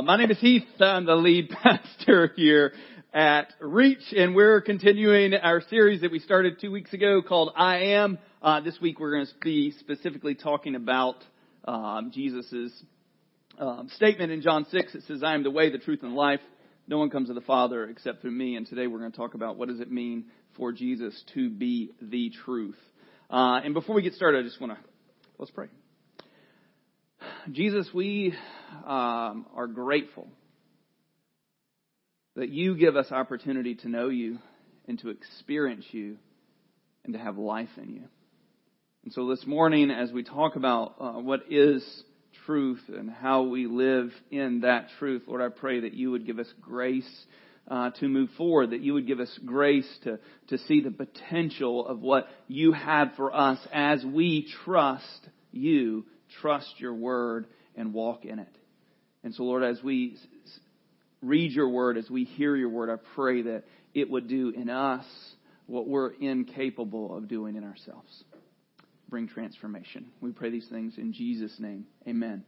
My name is Heath. I'm the lead pastor here at Reach, and we're continuing our series that we started two weeks ago called I Am. Uh, this week we're going to be specifically talking about um, Jesus' um, statement in John 6. It says, I am the way, the truth, and life. No one comes to the Father except through me. And today we're going to talk about what does it mean for Jesus to be the truth. Uh, and before we get started, I just want to, let's pray. Jesus, we um, are grateful that you give us opportunity to know you and to experience you and to have life in you. And so this morning, as we talk about uh, what is truth and how we live in that truth, Lord, I pray that you would give us grace uh, to move forward, that you would give us grace to, to see the potential of what you have for us as we trust you, trust your word, and walk in it. And so, Lord, as we read your word, as we hear your word, I pray that it would do in us what we're incapable of doing in ourselves. Bring transformation. We pray these things in Jesus' name. Amen.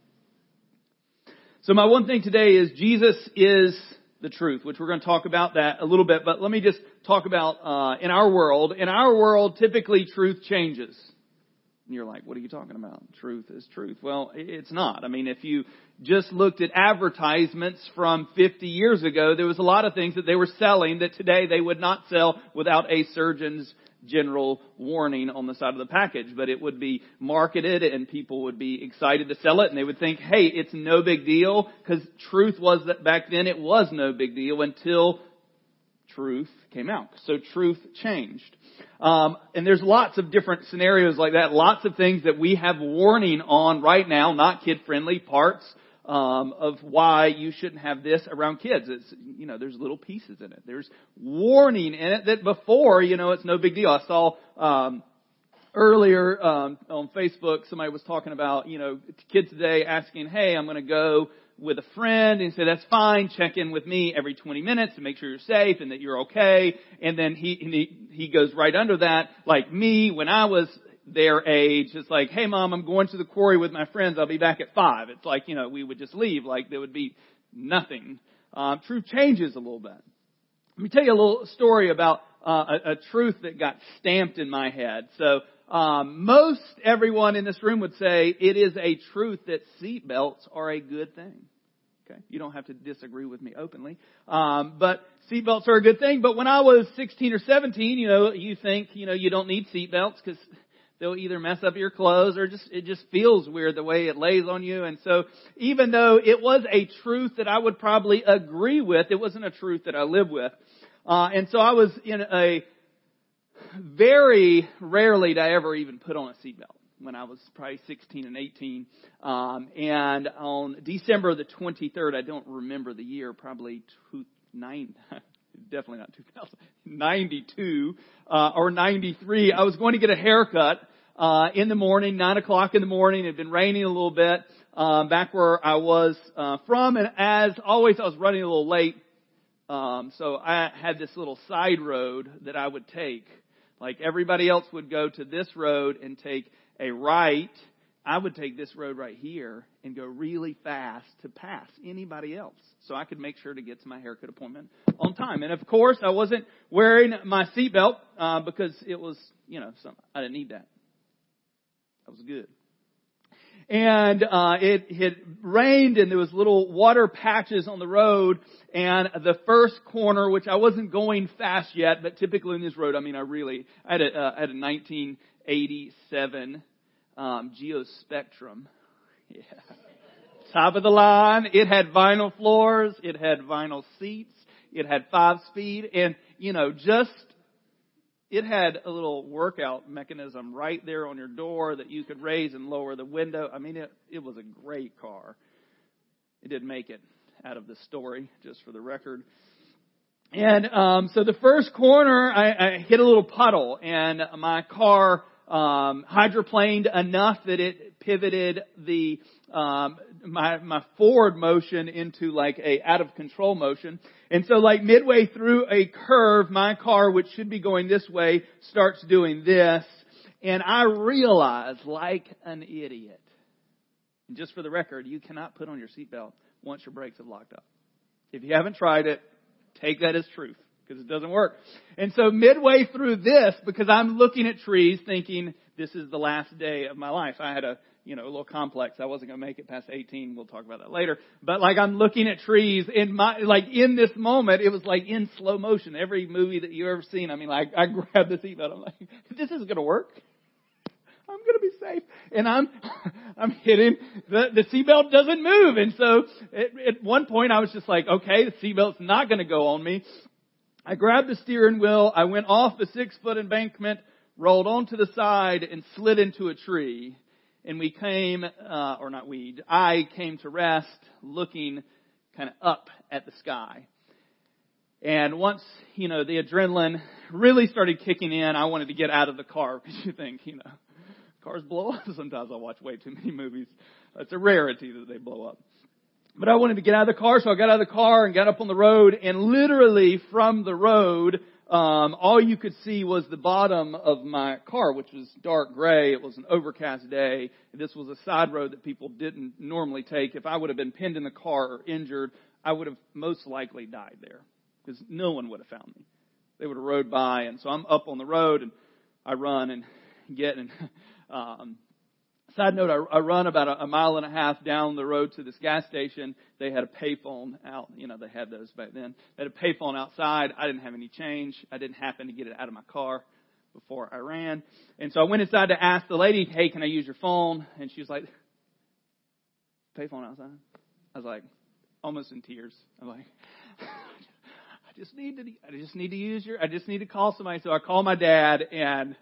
So my one thing today is Jesus is the truth, which we're going to talk about that a little bit, but let me just talk about uh, in our world. In our world, typically truth changes. You're like, what are you talking about? Truth is truth. Well, it's not. I mean, if you just looked at advertisements from 50 years ago, there was a lot of things that they were selling that today they would not sell without a surgeon's general warning on the side of the package, but it would be marketed and people would be excited to sell it and they would think, hey, it's no big deal because truth was that back then it was no big deal until truth came out. So truth changed. Um, and there's lots of different scenarios like that. Lots of things that we have warning on right now, not kid friendly parts um, of why you shouldn't have this around kids. It's you know there's little pieces in it. There's warning in it that before you know it's no big deal. I saw. Um, earlier um, on Facebook, somebody was talking about, you know, kids today asking, "Hey, I'm going to go with a friend and say, that's fine, check in with me every 20 minutes to make sure you're safe and that you're okay. And then he, he, he goes right under that, like me, when I was their age, it's like, hey mom, I'm going to the quarry with my friends, I'll be back at five. It's like, you know, we would just leave, like there would be nothing. Um, truth changes a little bit. Let me tell you a little story about uh, a, a truth that got stamped in my head. So, um, most everyone in this room would say it is a truth that seatbelts are a good thing. Okay, you don't have to disagree with me openly, um, but seatbelts are a good thing. But when I was 16 or 17, you know, you think you know you don't need seatbelts because they'll either mess up your clothes or just it just feels weird the way it lays on you. And so, even though it was a truth that I would probably agree with, it wasn't a truth that I live with. Uh, and so I was in a very rarely did I ever even put on a seatbelt when I was probably 16 and 18. Um, and on December the 23rd, I don't remember the year, probably two, nine, definitely not 2000, 92 uh, or 93. I was going to get a haircut uh, in the morning, nine o'clock in the morning. It had been raining a little bit um, back where I was uh, from, and as always, I was running a little late. Um, so I had this little side road that I would take like everybody else would go to this road and take a right, I would take this road right here and go really fast to pass anybody else. So I could make sure to get to my haircut appointment on time. And of course, I wasn't wearing my seatbelt uh, because it was, you know, some, I didn't need that. That was good and uh, it had rained and there was little water patches on the road. And the first corner which i wasn't going fast yet but typically in this road i mean i really i had a, uh, I had a 1987 um, geo spectrum yeah. Top of the line. It had vinyl floors. It had vinyl seats. It had five speed. And you know just it had a little workout mechanism right there on your door that you could raise and lower the window. I mean, it, it was a great car. It didn't make it out of the story, just for the record. And um, so the first corner, I, I hit a little puddle, and my car um, hydroplaned enough that it pivoted the um, my my forward motion into like a out of control motion. And so like midway through a curve, my car, which should be going this way, starts doing this. And I realize like an idiot. And just for the record, you cannot put on your seatbelt once your brakes have locked up. If you haven't tried it, take that as truth because it doesn't work. And so midway through this, because I'm looking at trees thinking this is the last day of my life. I had a, you know, a little complex. I wasn't going to make it past 18. We'll talk about that later. But like I'm looking at trees in my, like in this moment, it was like in slow motion. Every movie that you've ever seen, I mean, like I grabbed the seatbelt. I'm like, this isn't going to work. I'm going to be safe. And I'm, I'm hitting, the, the seatbelt doesn't move. And so at, at one point I was just like, okay, the seatbelt's not going to go on me. I grabbed the steering wheel. I went off the six foot embankment, rolled onto the side and slid into a tree. And we came, uh, or not we, I came to rest looking kind of up at the sky. And once, you know, the adrenaline really started kicking in, I wanted to get out of the car because you think, you know, cars blow up. Sometimes I watch way too many movies. It's a rarity that they blow up. But I wanted to get out of the car, so I got out of the car and got up on the road, and literally from the road, um, all you could see was the bottom of my car, which was dark gray. It was an overcast day. This was a side road that people didn't normally take. If I would have been pinned in the car or injured, I would have most likely died there because no one would have found me. They would have rode by, and so I'm up on the road and I run and get and um, Side note, I, I run about a, a mile and a half down the road to this gas station. They had a payphone out. You know, they had those back then. They had a payphone outside. I didn't have any change. I didn't happen to get it out of my car before I ran. And so I went inside to ask the lady, hey, can I use your phone? And she was like, payphone outside? I was like, almost in tears. I'm like, I just need to, I just need to use your, I just need to call somebody. So I called my dad and,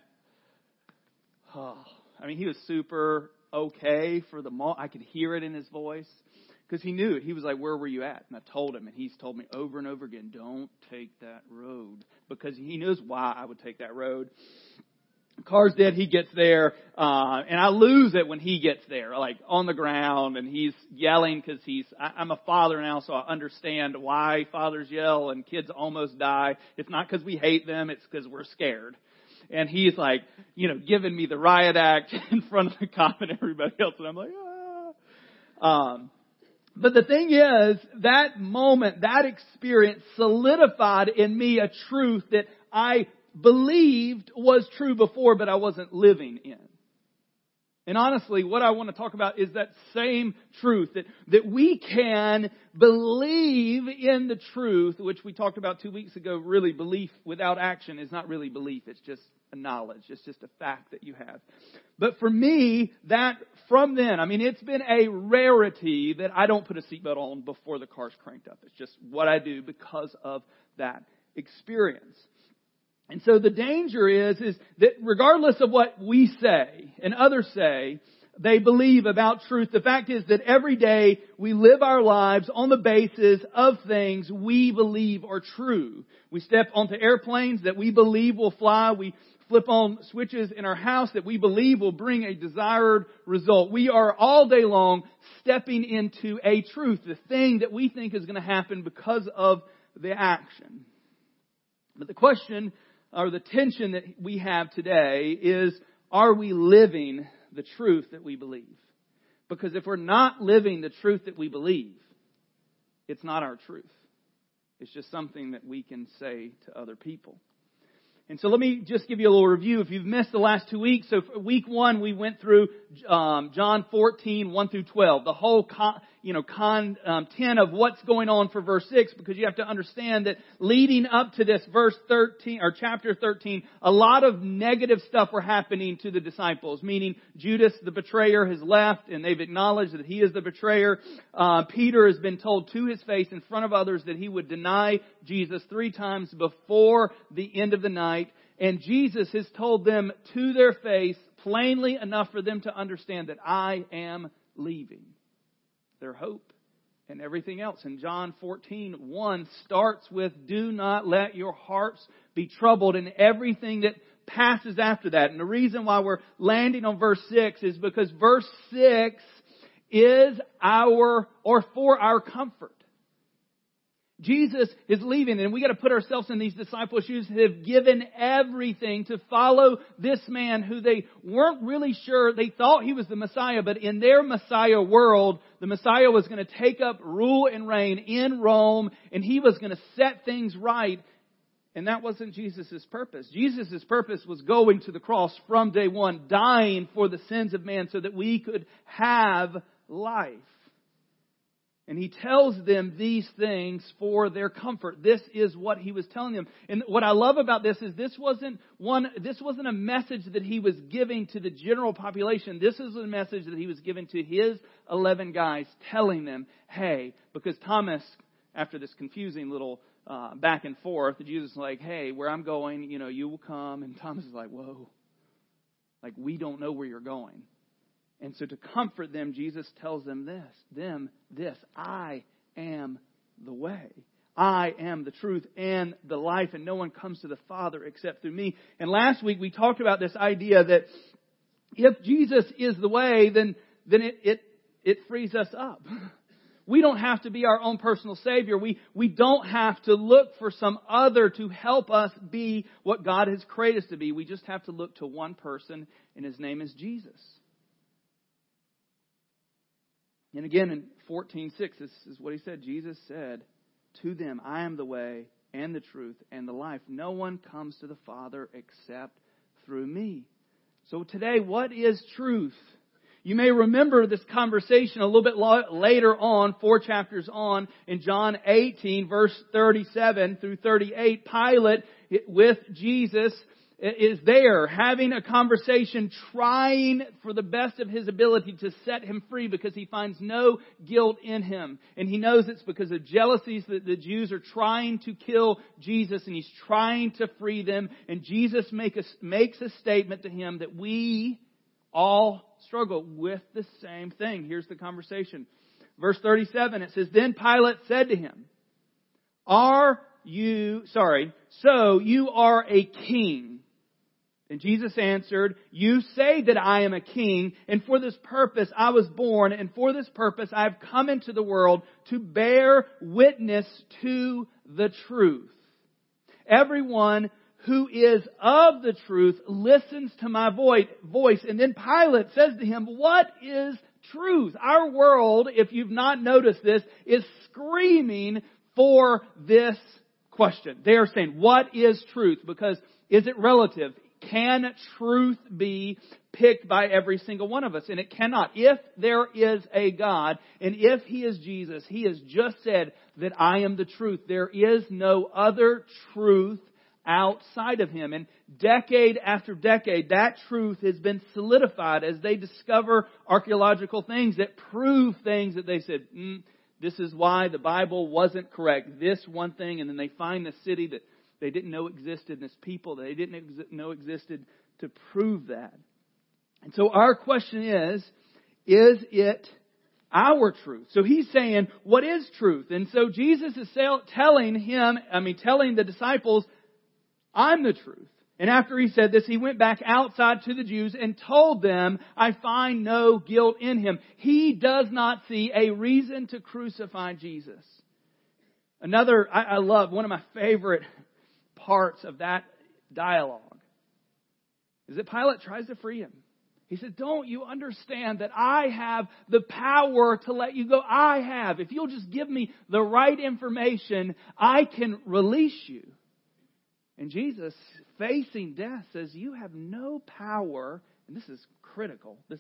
oh, I mean, he was super okay for the moment. I could hear it in his voice because he knew it. He was like, "Where were you at?" And I told him, and he's told me over and over again, "Don't take that road," because he knows why I would take that road. Car's dead. He gets there, uh, and I lose it when he gets there, like on the ground, and he's yelling because he's. I, I'm a father now, so I understand why fathers yell and kids almost die. It's not because we hate them; it's because we're scared and he's like, you know, giving me the riot act in front of the cop and everybody else, and I'm like, ah. Um, but the thing is, that moment, that experience solidified in me a truth that I believed was true before, but I wasn't living in. And honestly, what I want to talk about is that same truth that, that we can believe in the truth, which we talked about two weeks ago. Really, belief without action is not really belief. It's just a knowledge. It's just a fact that you have. But for me, that from then, I mean, it's been a rarity that I don't put a seatbelt on before the car's cranked up. It's just what I do because of that experience. And so the danger is, is that regardless of what we say and others say, they believe about truth. The fact is that every day we live our lives on the basis of things we believe are true. We step onto airplanes that we believe will fly. We flip on switches in our house that we believe will bring a desired result. We are all day long stepping into a truth, the thing that we think is going to happen because of the action. But the question or the tension that we have today is, are we living the truth that we believe? Because if we're not living the truth that we believe, it's not our truth. It's just something that we can say to other people. And so let me just give you a little review. If you've missed the last two weeks, so week one we went through um, John 14, 1 through 12, the whole con, you know content um, of what's going on for verse 6, because you have to understand that leading up to this verse 13 or chapter 13, a lot of negative stuff were happening to the disciples. Meaning Judas, the betrayer, has left, and they've acknowledged that he is the betrayer. Uh, Peter has been told to his face in front of others that he would deny Jesus three times before the end of the night, and Jesus has told them to their face plainly enough for them to understand that I am leaving. Their hope and everything else. And John 14, 1 starts with, do not let your hearts be troubled and everything that passes after that. And the reason why we're landing on verse 6 is because verse 6 is our, or for our comfort. Jesus is leaving, and we got to put ourselves in these disciples' shoes who have given everything to follow this man who they weren't really sure. They thought he was the Messiah, but in their Messiah world, the Messiah was going to take up rule and reign in Rome, and he was going to set things right. And that wasn't Jesus' purpose. Jesus' purpose was going to the cross from day one, dying for the sins of man so that we could have life. And he tells them these things for their comfort. This is what he was telling them. And what I love about this is this wasn't one, this wasn't a message that he was giving to the general population. This is a message that he was giving to his 11 guys, telling them, hey, because Thomas, after this confusing little uh, back and forth, Jesus is like, hey, where I'm going, you know, you will come. And Thomas is like, whoa. Like, we don't know where you're going. And so to comfort them, Jesus tells them this, them this, I am the way. I am the truth and the life, and no one comes to the Father except through me. And last week we talked about this idea that if Jesus is the way, then, then it, it, it frees us up. We don't have to be our own personal Savior. We, we don't have to look for some other to help us be what God has created us to be. We just have to look to one person, and His name is Jesus. And again in 14:6, this is what he said. Jesus said to them, "I am the way and the truth and the life. No one comes to the Father except through me." So today, what is truth? You may remember this conversation a little bit later on, four chapters on, in John 18, verse 37 through 38. Pilate, with Jesus, is there having a conversation, trying for the best of his ability to set him free because he finds no guilt in him. And he knows it's because of jealousies that the Jews are trying to kill Jesus and he's trying to free them. And Jesus make a, makes a statement to him that we all struggle with the same thing. Here's the conversation. Verse 37, it says, Then Pilate said to him, Are you, sorry, so you are a king. And Jesus answered, You say that I am a king, and for this purpose I was born, and for this purpose I have come into the world to bear witness to the truth. Everyone who is of the truth listens to my voice. And then Pilate says to him, What is truth? Our world, if you've not noticed this, is screaming for this question. They are saying, What is truth? Because is it relative? Can truth be picked by every single one of us? And it cannot. If there is a God, and if He is Jesus, He has just said that I am the truth. There is no other truth outside of Him. And decade after decade, that truth has been solidified as they discover archaeological things that prove things that they said, mm, this is why the Bible wasn't correct. This one thing, and then they find the city that they didn't know existed, this people they didn't know existed to prove that. And so our question is, is it our truth? So he's saying, what is truth? And so Jesus is telling him, I mean, telling the disciples, I'm the truth. And after he said this, he went back outside to the Jews and told them, I find no guilt in him. He does not see a reason to crucify Jesus. Another, I, I love, one of my favorite parts of that dialogue is that Pilate tries to free him. He said, Don't you understand that I have the power to let you go? I have. If you'll just give me the right information, I can release you. And Jesus, facing death, says, You have no power, and this is critical. This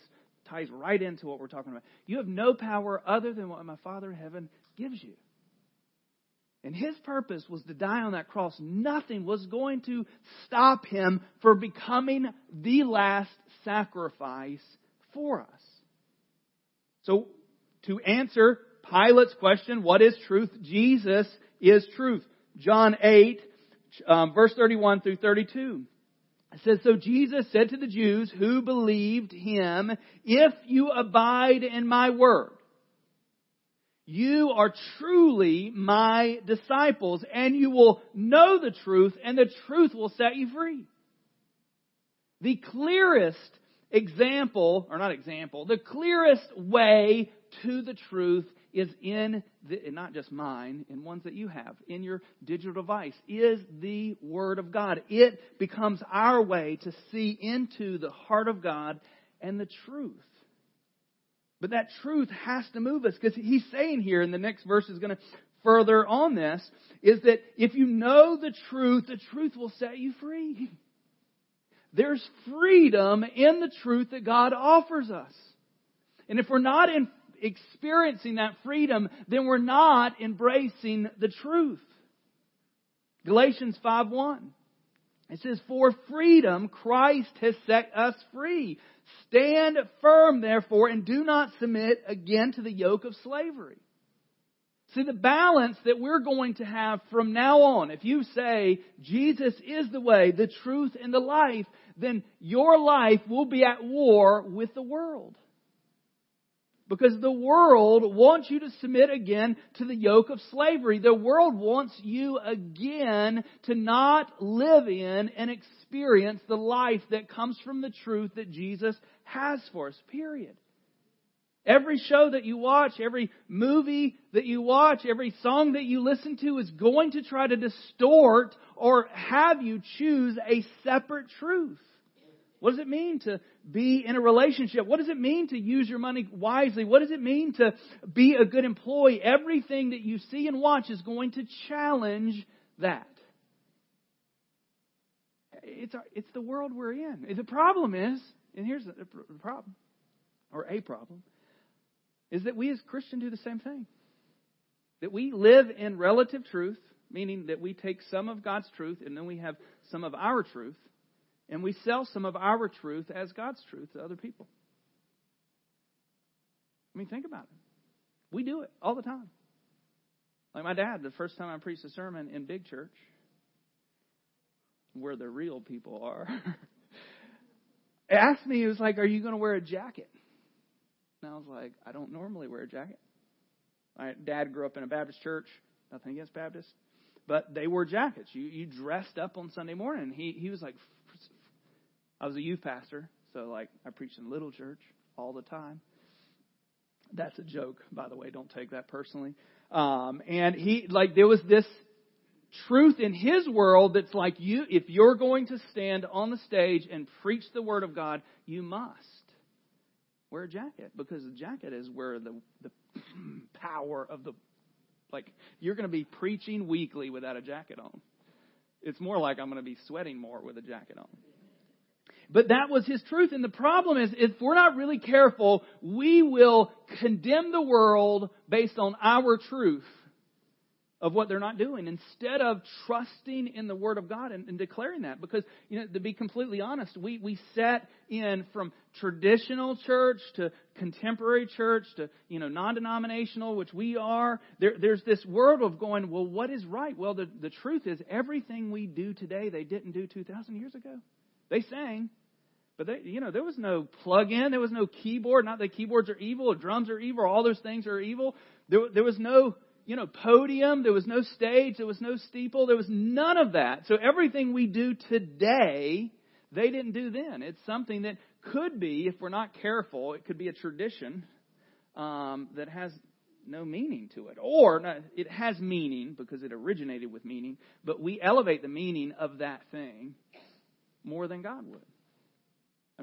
ties right into what we're talking about. You have no power other than what my Father in heaven gives you. And his purpose was to die on that cross. Nothing was going to stop him from becoming the last sacrifice for us. So, to answer Pilate's question, what is truth? Jesus is truth. John 8, um, verse 31 through 32. It says, So Jesus said to the Jews who believed him, If you abide in my word, you are truly my disciples, and you will know the truth, and the truth will set you free. The clearest example, or not example, the clearest way to the truth is in the, not just mine, in ones that you have, in your digital device, is the Word of God. It becomes our way to see into the heart of God and the truth. But that truth has to move us because he's saying here, and the next verse is going to further on this, is that if you know the truth, the truth will set you free. There's freedom in the truth that God offers us. And if we're not in, experiencing that freedom, then we're not embracing the truth. Galatians 5:1. It says, For freedom Christ has set us free. Stand firm, therefore, and do not submit again to the yoke of slavery. See, the balance that we're going to have from now on, if you say Jesus is the way, the truth, and the life, then your life will be at war with the world. Because the world wants you to submit again to the yoke of slavery. The world wants you again to not live in and experience the life that comes from the truth that Jesus has for us, period. Every show that you watch, every movie that you watch, every song that you listen to is going to try to distort or have you choose a separate truth. What does it mean to be in a relationship? What does it mean to use your money wisely? What does it mean to be a good employee? Everything that you see and watch is going to challenge that. It's, our, it's the world we're in. The problem is, and here's the problem, or a problem, is that we as Christians do the same thing. That we live in relative truth, meaning that we take some of God's truth and then we have some of our truth, and we sell some of our truth as God's truth to other people. I mean, think about it. We do it all the time. Like my dad, the first time I preached a sermon in big church, where the real people are, asked me, he was like, Are you going to wear a jacket? And I was like, I don't normally wear a jacket. My dad grew up in a Baptist church. Nothing against Baptists. But they wore jackets. You you dressed up on Sunday morning. He he was like, I was a youth pastor, so like I preached in little church all the time. That's a joke, by the way. Don't take that personally. Um, and he like there was this truth in his world that's like you if you're going to stand on the stage and preach the word of God, you must wear a jacket because the jacket is where the the power of the like you're going to be preaching weekly without a jacket on. It's more like I'm going to be sweating more with a jacket on. But that was his truth. And the problem is, if we're not really careful, we will condemn the world based on our truth of what they're not doing instead of trusting in the Word of God and, and, declaring that. Because, you know, to be completely honest, we, we set in from traditional church to contemporary church to, you know, non-denominational, which we are. There, there's this world of going, well, what is right? Well, the, the truth is everything we do today, they didn't do 2,000 years ago. They sang. But they, you know, there was no plug-in, there was no keyboard. Not that keyboards are evil, or drums are evil, or all those things are evil. There, there was no, you know, podium. There was no stage. There was no steeple. There was none of that. So everything we do today, they didn't do then. It's something that could be, if we're not careful, it could be a tradition um, that has no meaning to it. Or no, it has meaning because it originated with meaning, but we elevate the meaning of that thing more than God would.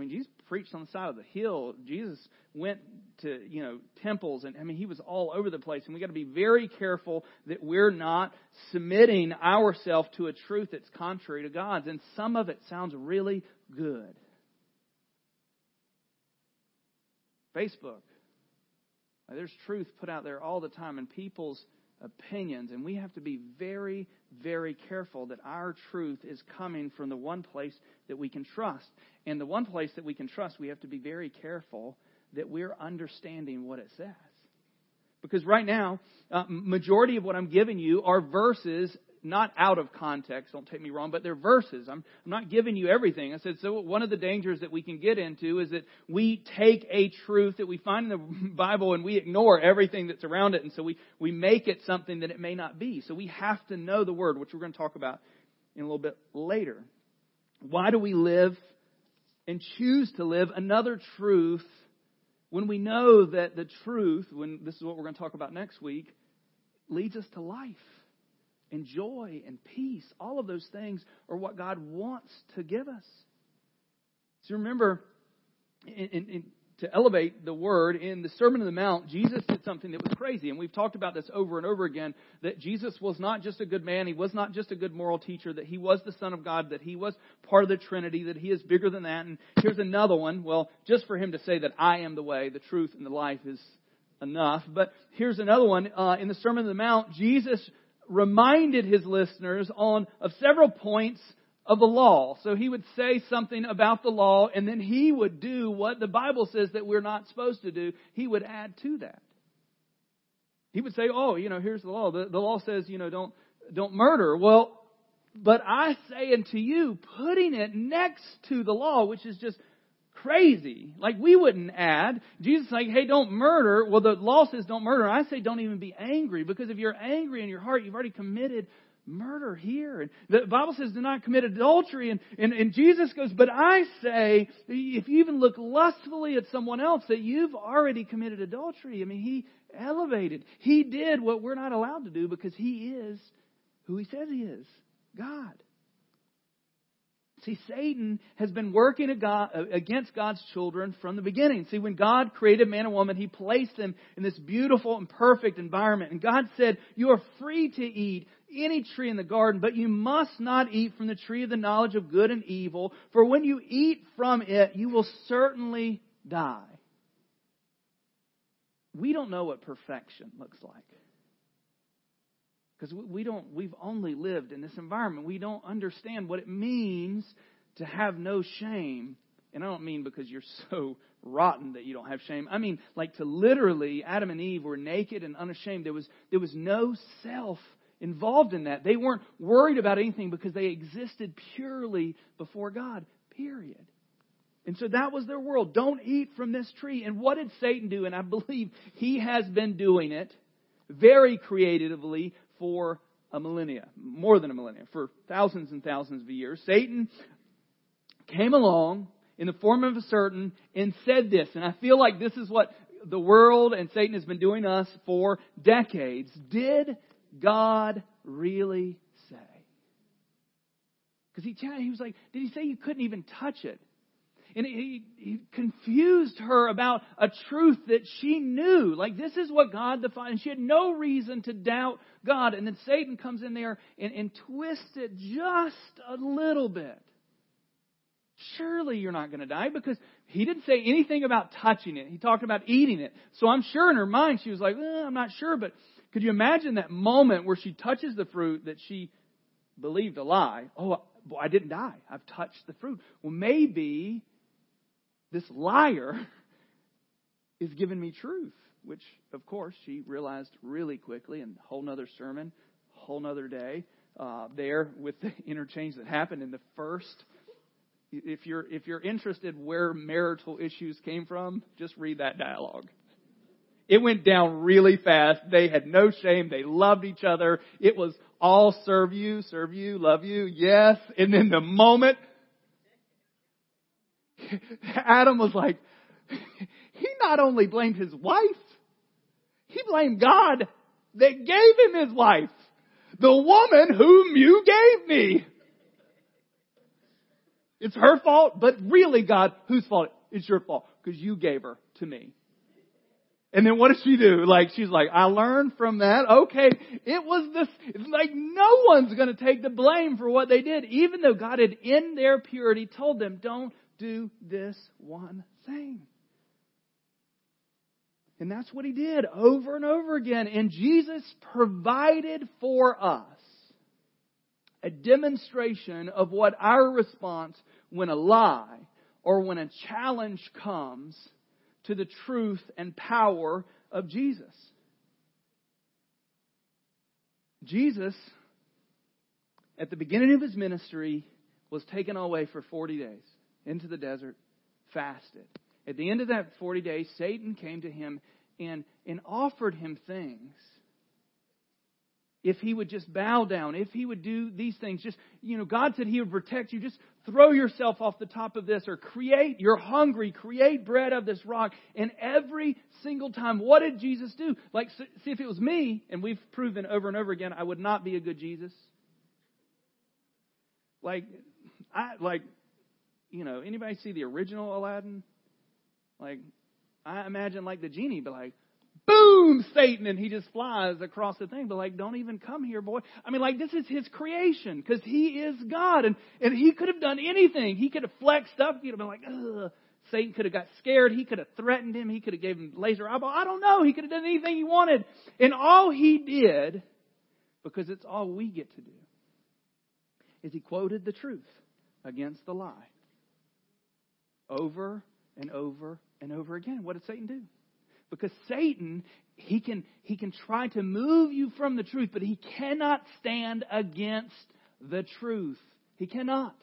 I mean, Jesus preached on the side of the hill. Jesus went to, you know, temples and I mean, he was all over the place. And we got to be very careful that we're not submitting ourselves to a truth that's contrary to God's. And some of it sounds really good. Facebook. There's truth put out there all the time, and people's opinions, and we have to be very, very careful that our truth is coming from the one place that we can trust. And the one place that we can trust, we have to be very careful that we're understanding what it says. Because right now, uh, majority of what I'm giving you are verses not out of context, don't take me wrong, but they're verses. I'm, I'm not giving you everything. I said, so one of the dangers that we can get into is that we take a truth that we find in the Bible and we ignore everything that's around it, and so we, we make it something that it may not be. So we have to know the Word, which we're going to talk about in a little bit later. Why do we live and choose to live another truth when we know that the truth, when this is what we're going to talk about next week, leads us to life and joy and peace. All of those things are what God wants to give us. So remember, in, in, to elevate the word in the Sermon on the Mount, Jesus did something that was crazy. And we've talked about this over and over again that Jesus was not just a good man, he was not just a good moral teacher, that he was the Son of God, that he was part of the Trinity, that he is bigger than that. And here's another one. Well, just for him to say that I am the way, the truth, and the life is enough. But here's another one. Uh, in the Sermon on the Mount, Jesus reminded his listeners on of several points of the law. So he would say something about the law, and then he would do what the Bible says that we're not supposed to do. He would add to that. He would say, "Oh, you know, here's the law. The, the law says, you know, don't don't murder." Well, but I say unto you, putting it next to the law, which is just crazy. Like we wouldn't add. Jesus like, hey, don't murder. Well, the law says don't murder. I say don't even be angry because if you're angry in your heart, you've already committed murder here. And the Bible says do not commit adultery. And, and, and Jesus goes, but I say, if you even look lustfully at someone else, that you've already committed adultery. I mean, he elevated. He did what we're not allowed to do because he is who he says he is God. See, Satan has been working against God's children from the beginning. See, when God created man and woman, He placed them in this beautiful and perfect environment. And God said, You are free to eat any tree in the garden, but you must not eat from the tree of the knowledge of good and evil, for when you eat from it, you will certainly die. We don't know what perfection looks like. Because we don't, we've only lived in this environment. We don't understand what it means to have no shame. And I don't mean because you're so rotten that you don't have shame. I mean, like to literally, Adam and Eve were naked and unashamed. There was, there was no self involved in that. They weren't worried about anything because they existed purely before God, period. And so that was their world. Don't eat from this tree. And what did Satan do? And I believe he has been doing it very creatively for a millennia, more than a millennia, for thousands and thousands of years. Satan came along in the form of a serpent and said this. And I feel like this is what the world and Satan has been doing us for decades. Did God really say? Because he, he was like, did he say you couldn't even touch it? And he, he confused her about a truth that she knew. Like, this is what God defined. And she had no reason to doubt God. And then Satan comes in there and, and twists it just a little bit. Surely you're not going to die because he didn't say anything about touching it. He talked about eating it. So I'm sure in her mind she was like, eh, I'm not sure, but could you imagine that moment where she touches the fruit that she believed a lie? Oh, I didn't die. I've touched the fruit. Well, maybe this liar is giving me truth, which, of course, she realized really quickly, and whole nother sermon, whole nother day uh, there with the interchange that happened in the first. If you're if you're interested where marital issues came from, just read that dialogue. It went down really fast. They had no shame. They loved each other. It was all serve you, serve you, love you, yes. And then the moment Adam was like, he not only blamed his wife, he blamed God that gave him his wife. The woman whom you gave me. It's her fault, but really God, whose fault? It's your fault because you gave her to me. And then what does she do? Like, she's like, I learned from that. Okay. It was this, like, no one's gonna take the blame for what they did, even though God had in their purity told them, don't do this one thing. And that's what he did over and over again. And Jesus provided for us a demonstration of what our response when a lie or when a challenge comes to the truth and power of Jesus. Jesus, at the beginning of his ministry, was taken away for 40 days into the desert, fasted. At the end of that 40 days, Satan came to him and, and offered him things if he would just bow down, if he would do these things, just, you know, God said he would protect you. Just throw yourself off the top of this or create, you're hungry, create bread of this rock. And every single time, what did Jesus do? Like, see, if it was me, and we've proven over and over again, I would not be a good Jesus. Like, I, like, you know, anybody see the original Aladdin? Like, I imagine like the genie, but like, boom, Satan, and he just flies across the thing. But like, don't even come here, boy. I mean, like, this is his creation because he is God, and and he could have done anything. He could have flexed up. He'd have been like, ugh. Satan could have got scared. He could have threatened him. He could have gave him laser eyeball. I don't know. He could have done anything he wanted. And all he did, because it's all we get to do, is he quoted the truth against the lie. Over and over and over again. What did Satan do? Because Satan, he can, he can try to move you from the truth, but he cannot stand against the truth. He cannot.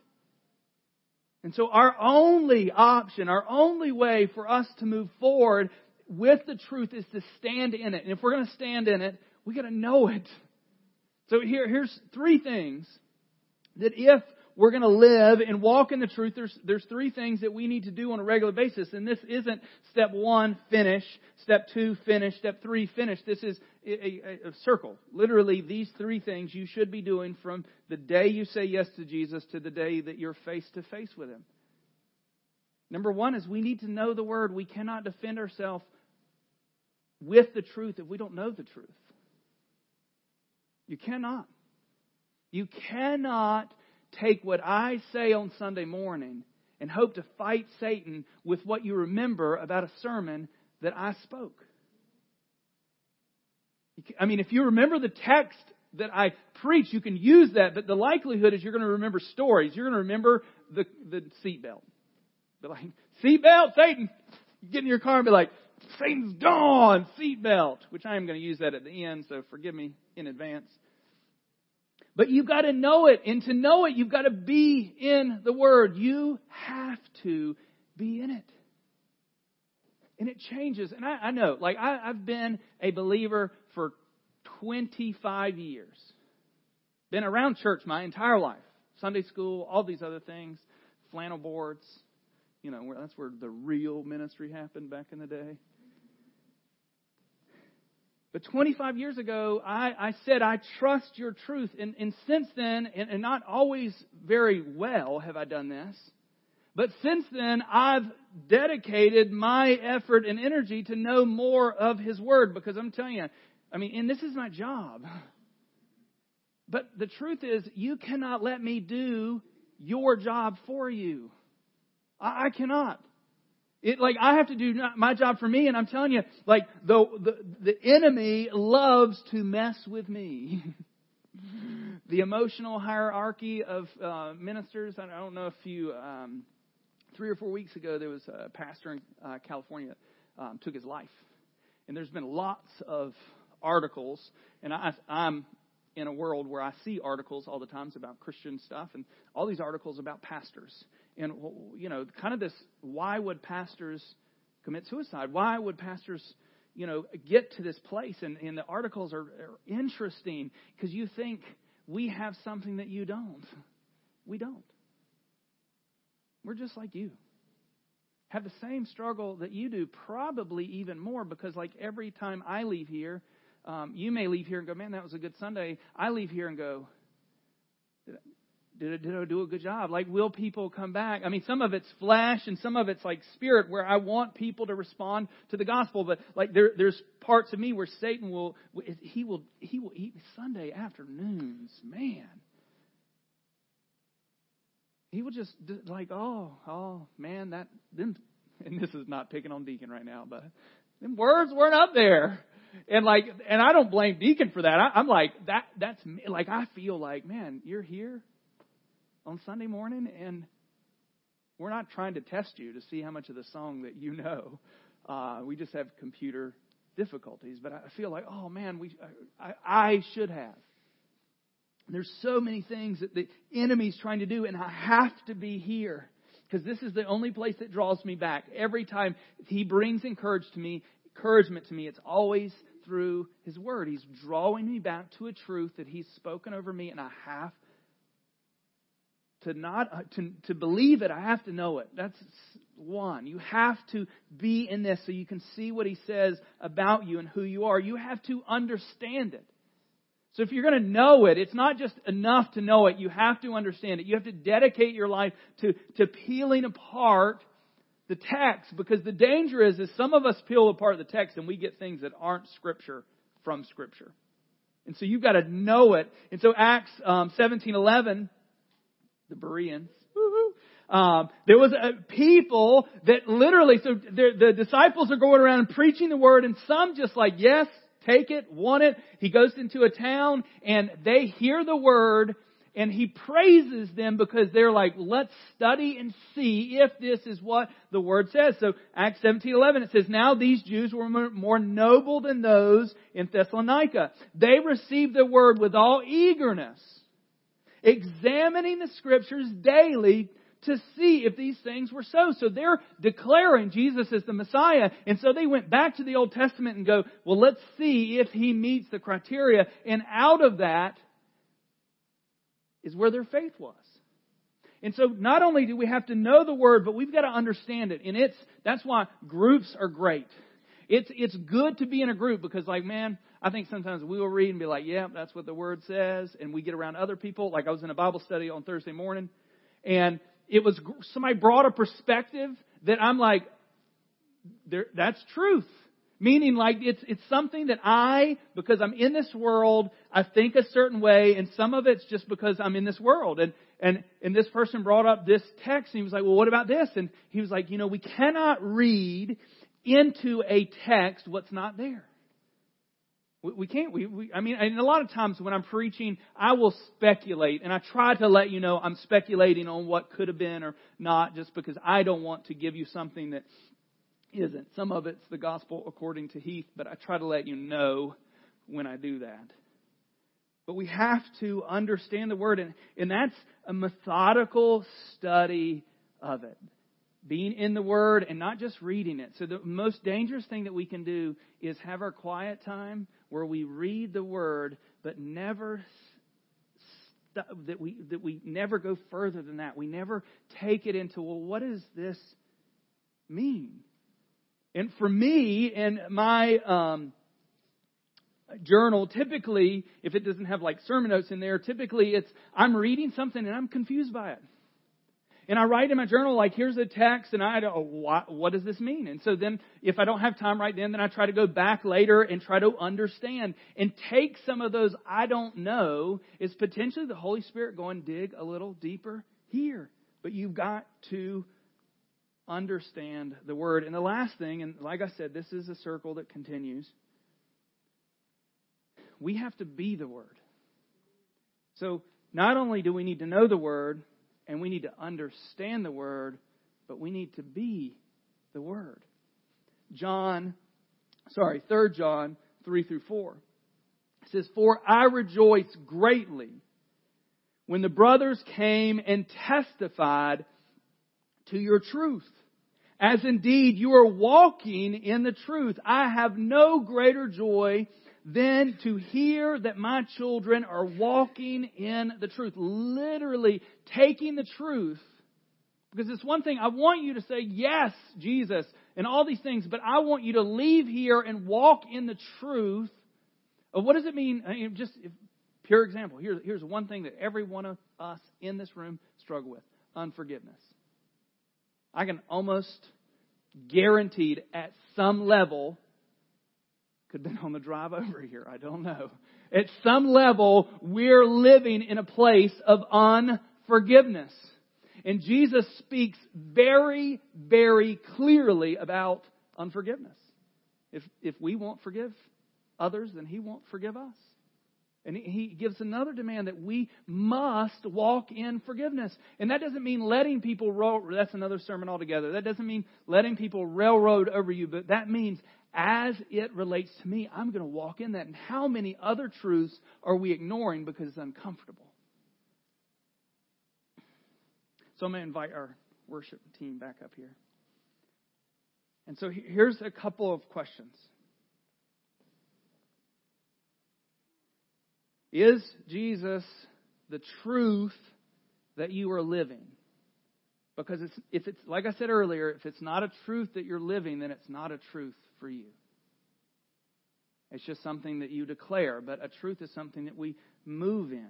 And so our only option, our only way for us to move forward with the truth is to stand in it. And if we're going to stand in it, we got to know it. So here, here's three things that if we're going to live and walk in the truth, there's, there's three things that we need to do on a regular basis. And this isn't step one, finish. Step two, finish. Step three, finish. This is a, a, a circle. Literally, these three things you should be doing from the day you say yes to Jesus to the day that you're face to face with Him. Number one is we need to know the Word. We cannot defend ourselves with the truth if we don't know the truth. You cannot. You cannot take what I say on Sunday morning and hope to fight Satan with what you remember about a sermon that I spoke. I mean, if you remember the text that I preach, you can use that, but the likelihood is you're going to remember stories. You're going to remember the, the seatbelt. Be like, seatbelt, Satan! You get in your car and be like, Satan's gone, seatbelt! Which I am going to use that at the end, so forgive me in advance. But you've got to know it. And to know it, you've got to be in the Word. You have to be in it. And it changes. And I, I know, like, I, I've been a believer for 25 years. Been around church my entire life. Sunday school, all these other things, flannel boards. You know, that's where the real ministry happened back in the day. But 25 years ago, I, I said, I trust your truth. And, and since then, and, and not always very well have I done this, but since then, I've dedicated my effort and energy to know more of His Word because I'm telling you, I mean, and this is my job. But the truth is, you cannot let me do your job for you. I, I cannot. It, like I have to do my job for me, and I'm telling you, like the the, the enemy loves to mess with me. the emotional hierarchy of uh, ministers. I don't know if you. Um, three or four weeks ago, there was a pastor in uh, California um, took his life, and there's been lots of articles, and I, I'm in a world where I see articles all the times about Christian stuff, and all these articles about pastors and you know, kind of this why would pastors commit suicide? Why would pastors, you know, get to this place? And, and the articles are, are interesting because you think we have something that you don't. We don't. We're just like you. Have the same struggle that you do, probably even more, because like every time I leave here, um, you may leave here and go, man, that was a good Sunday. I leave here and go, did did I do a good job? Like, will people come back? I mean, some of it's flesh and some of it's like spirit where I want people to respond to the gospel. But like, there, there's parts of me where Satan will, he will, he will eat Sunday afternoons. Man. He will just like, oh, oh, man, that, them, and this is not picking on Deacon right now, but them words weren't up there. And like, and I don't blame Deacon for that. I, I'm like, that, that's me. Like, I feel like, man, you're here on Sunday morning, and we're not trying to test you to see how much of the song that you know. Uh, we just have computer difficulties, but I feel like, oh man, we I, I should have. There's so many things that the enemy's trying to do, and I have to be here because this is the only place that draws me back. Every time he brings encouragement to me, encouragement to me, it's always through His Word. He's drawing me back to a truth that He's spoken over me, and I have to not uh, to, to believe it. I have to know it. That's one. You have to be in this so you can see what He says about you and who you are. You have to understand it. So if you're going to know it, it's not just enough to know it. You have to understand it. You have to dedicate your life to, to peeling apart the text because the danger is, is some of us peel apart the text and we get things that aren't scripture from scripture. And so you've got to know it. And so Acts um, 17:11, the Bereans, um, there was a people that literally, so the disciples are going around and preaching the word, and some just like, yes, take it, want it. He goes into a town, and they hear the word, and he praises them because they're like, let's study and see if this is what the word says. So Acts 17:11 it says, "Now these Jews were more noble than those in Thessalonica. They received the word with all eagerness, examining the scriptures daily to see if these things were so. So they're declaring Jesus as the Messiah. And so they went back to the Old Testament and go, well, let's see if he meets the criteria. And out of that, is where their faith was. And so not only do we have to know the word, but we've got to understand it. And it's that's why groups are great. It's it's good to be in a group because like man, I think sometimes we will read and be like, yeah, that's what the word says, and we get around other people. Like I was in a Bible study on Thursday morning, and it was somebody brought a perspective that I'm like, that's truth. Meaning like it's, it's something that I, because I'm in this world, I think a certain way, and some of it's just because I'm in this world. And, and, and this person brought up this text, and he was like, well, what about this? And he was like, you know, we cannot read into a text what's not there. We, we can't, we, we, I mean, and a lot of times when I'm preaching, I will speculate, and I try to let you know I'm speculating on what could have been or not, just because I don't want to give you something that isn't. Some of it's the gospel according to Heath, but I try to let you know when I do that. But we have to understand the word, and, and that's a methodical study of it. Being in the Word and not just reading it. So, the most dangerous thing that we can do is have our quiet time where we read the Word, but never that we that we never go further than that. We never take it into well, what does this mean? And for me, in my um, journal, typically, if it doesn't have like sermon notes in there, typically it's I'm reading something and I'm confused by it. And I write in my journal, like, here's a text, and I, oh, what, what does this mean? And so then, if I don't have time right then, then I try to go back later and try to understand and take some of those I don't know is potentially the Holy Spirit going, dig a little deeper here. But you've got to understand the word. And the last thing, and like I said, this is a circle that continues. We have to be the word. So not only do we need to know the word and we need to understand the word, but we need to be the word. John, sorry, 3 John 3 through 4. It says, For I rejoice greatly when the brothers came and testified to your truth. As indeed you are walking in the truth. I have no greater joy than to hear that my children are walking in the truth. Literally taking the truth. Because it's one thing, I want you to say, yes, Jesus, and all these things, but I want you to leave here and walk in the truth of what does it mean? I mean just pure example. Here's, here's one thing that every one of us in this room struggle with unforgiveness. I can almost guaranteed at some level, could have been on the drive over here, I don't know. At some level, we're living in a place of unforgiveness. And Jesus speaks very, very clearly about unforgiveness. If, if we won't forgive others, then He won't forgive us. And he gives another demand that we must walk in forgiveness. And that doesn't mean letting people roll, that's another sermon altogether. That doesn't mean letting people railroad over you, but that means as it relates to me, I'm going to walk in that. And how many other truths are we ignoring because it's uncomfortable? So I'm going to invite our worship team back up here. And so here's a couple of questions. Is Jesus the truth that you are living? Because it's, if it's, like I said earlier, if it's not a truth that you're living, then it's not a truth for you. It's just something that you declare, but a truth is something that we move in.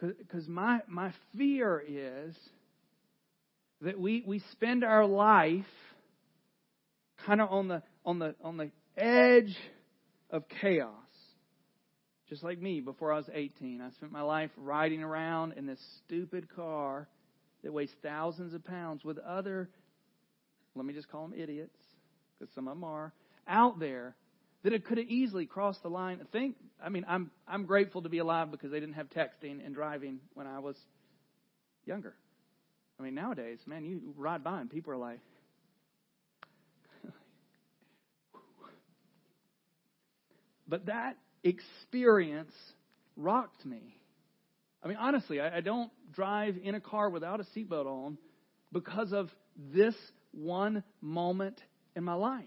Because my, my fear is that we, we spend our life kind of on the, on, the, on the edge of chaos. Just like me before I was 18. I spent my life riding around in this stupid car that weighs thousands of pounds with other, let me just call them idiots, because some of them are, out there that it could have easily crossed the line. Think, I mean, I'm I'm grateful to be alive because they didn't have texting and driving when I was younger. I mean, nowadays, man, you ride by and people are like, but that experience rocked me. I mean, honestly, I, I don't drive in a car without a seatbelt on because of this one moment in my life.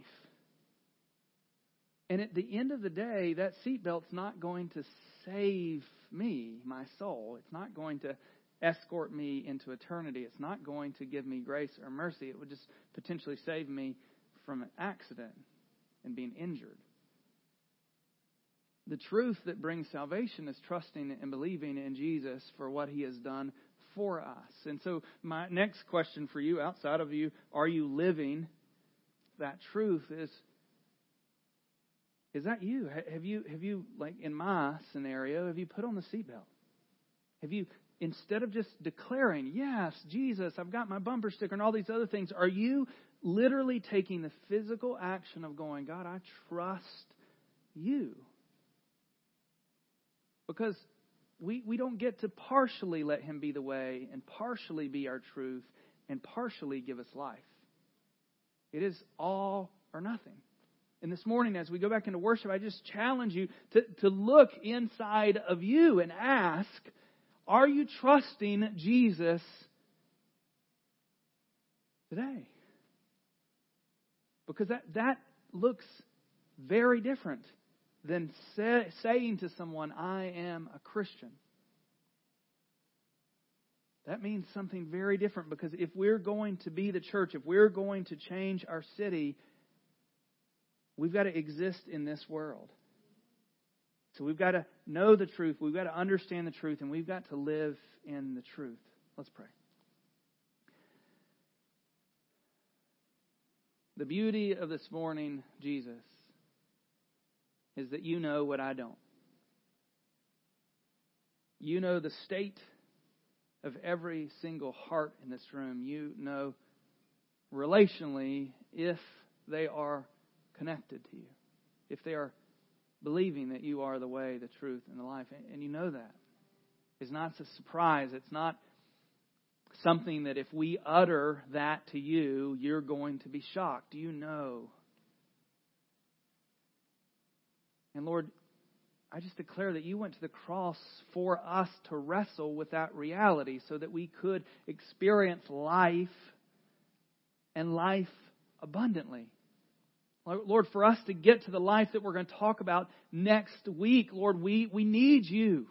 And at the end of the day, that seatbelt's not going to save me, my soul. It's not going to escort me into eternity. It's not going to give me grace or mercy. It would just potentially save me from an accident and being injured. The truth that brings salvation is trusting and believing in Jesus for what he has done for us. And so, my next question for you, outside of you, are you living that truth? Is is that you? Have you, have you, like in my scenario, have you put on the seatbelt? Have you, instead of just declaring, yes, Jesus, I've got my bumper sticker and all these other things, are you literally taking the physical action of going, God, I trust you? Because we, we don't get to partially let Him be the way and partially be our truth and partially give us life. It is all or nothing. And this morning, as we go back into worship, I just challenge you to, to look inside of you and ask, are you trusting Jesus today? Because that, that looks very different than say, saying to someone, I am a Christian. That means something very different because if we're going to be the church, if we're going to change our city, We've got to exist in this world. So we've got to know the truth, we've got to understand the truth, and we've got to live in the truth. Let's pray. The beauty of this morning, Jesus, is that you know what I don't. You know the state of every single heart in this room. You know relationally if they are connected to you, if they are believing that you are the way, the truth, and the life, and you know that. It's not a surprise. It's not something that if we utter that to you, you're going to be shocked. You know. And Lord, I just declare that you went to the cross for us to wrestle with that reality so that we could experience life and life abundantly. Lord, for us to get to the life that we're going to talk about next week, Lord, we, we need you.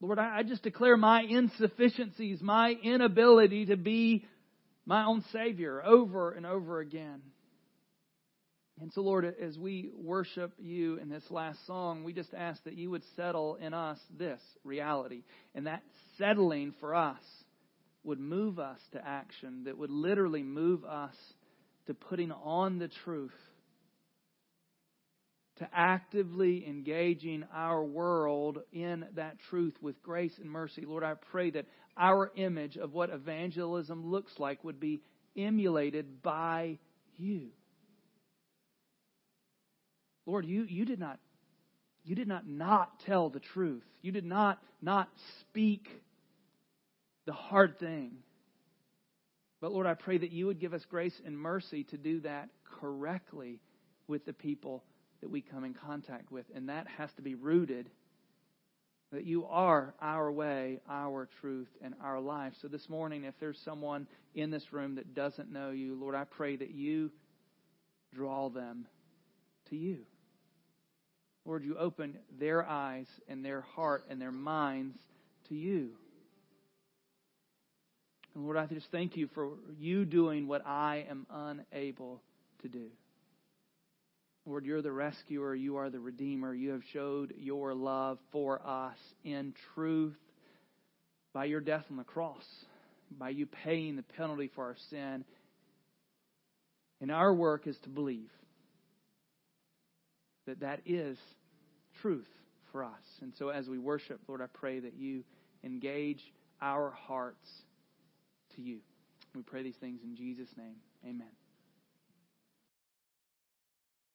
Lord, I, I just declare my insufficiencies, my inability to be my own Savior over and over again. And so, Lord, as we worship you in this last song, we just ask that you would settle in us this reality. And that settling for us would move us to action, that would literally move us to putting on the truth, to actively engaging our world in that truth with grace and mercy. Lord, I pray that our image of what evangelism looks like would be emulated by you. Lord, you, you did not you did not not tell the truth. You did not not speak the hard thing. But Lord, I pray that you would give us grace and mercy to do that correctly with the people that we come in contact with. And that has to be rooted that you are our way, our truth, and our life. So this morning, if there's someone in this room that doesn't know you, Lord, I pray that you draw them to you. Lord, you open their eyes and their heart and their minds to you. And Lord, I just thank you for you doing what I am unable to do. Lord, you're the rescuer. You are the redeemer. You have showed your love for us in truth by your death on the cross, by you paying the penalty for our sin. And our work is to believe that that is truth for us. And so as we worship, Lord, I pray that you engage our hearts to you. We pray these things in Jesus' name. Amen.